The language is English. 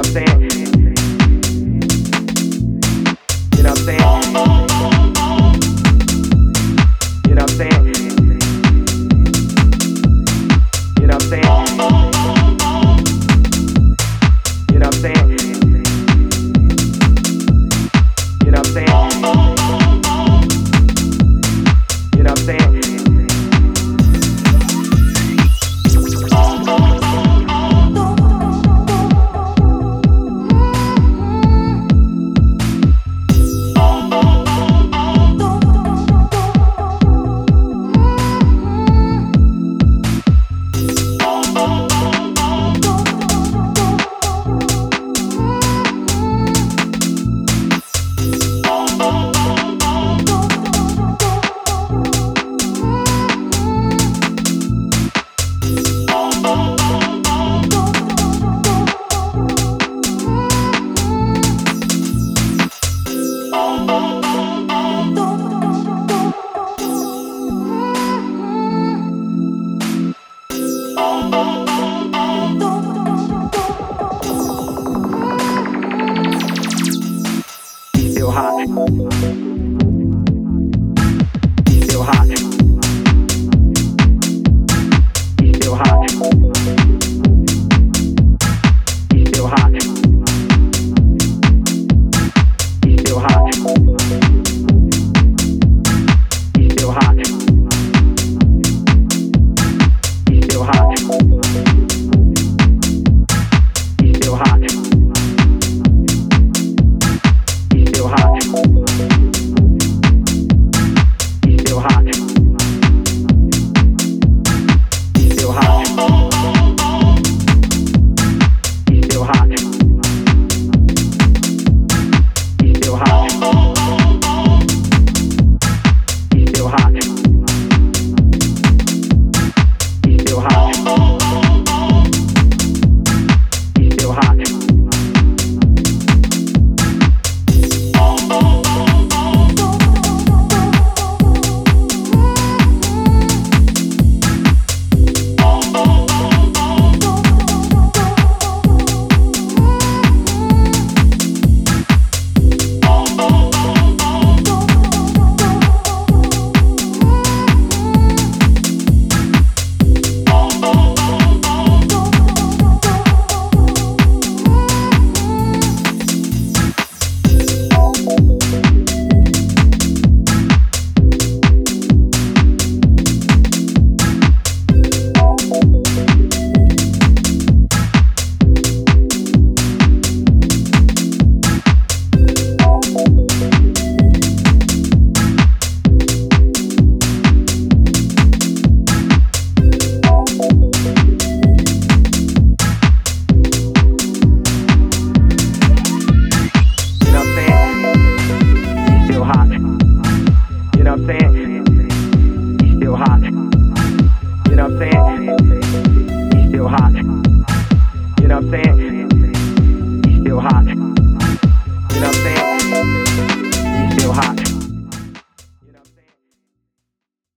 know I'm saying? You know I'm saying? You know I'm saying? You know what I'm saying? home.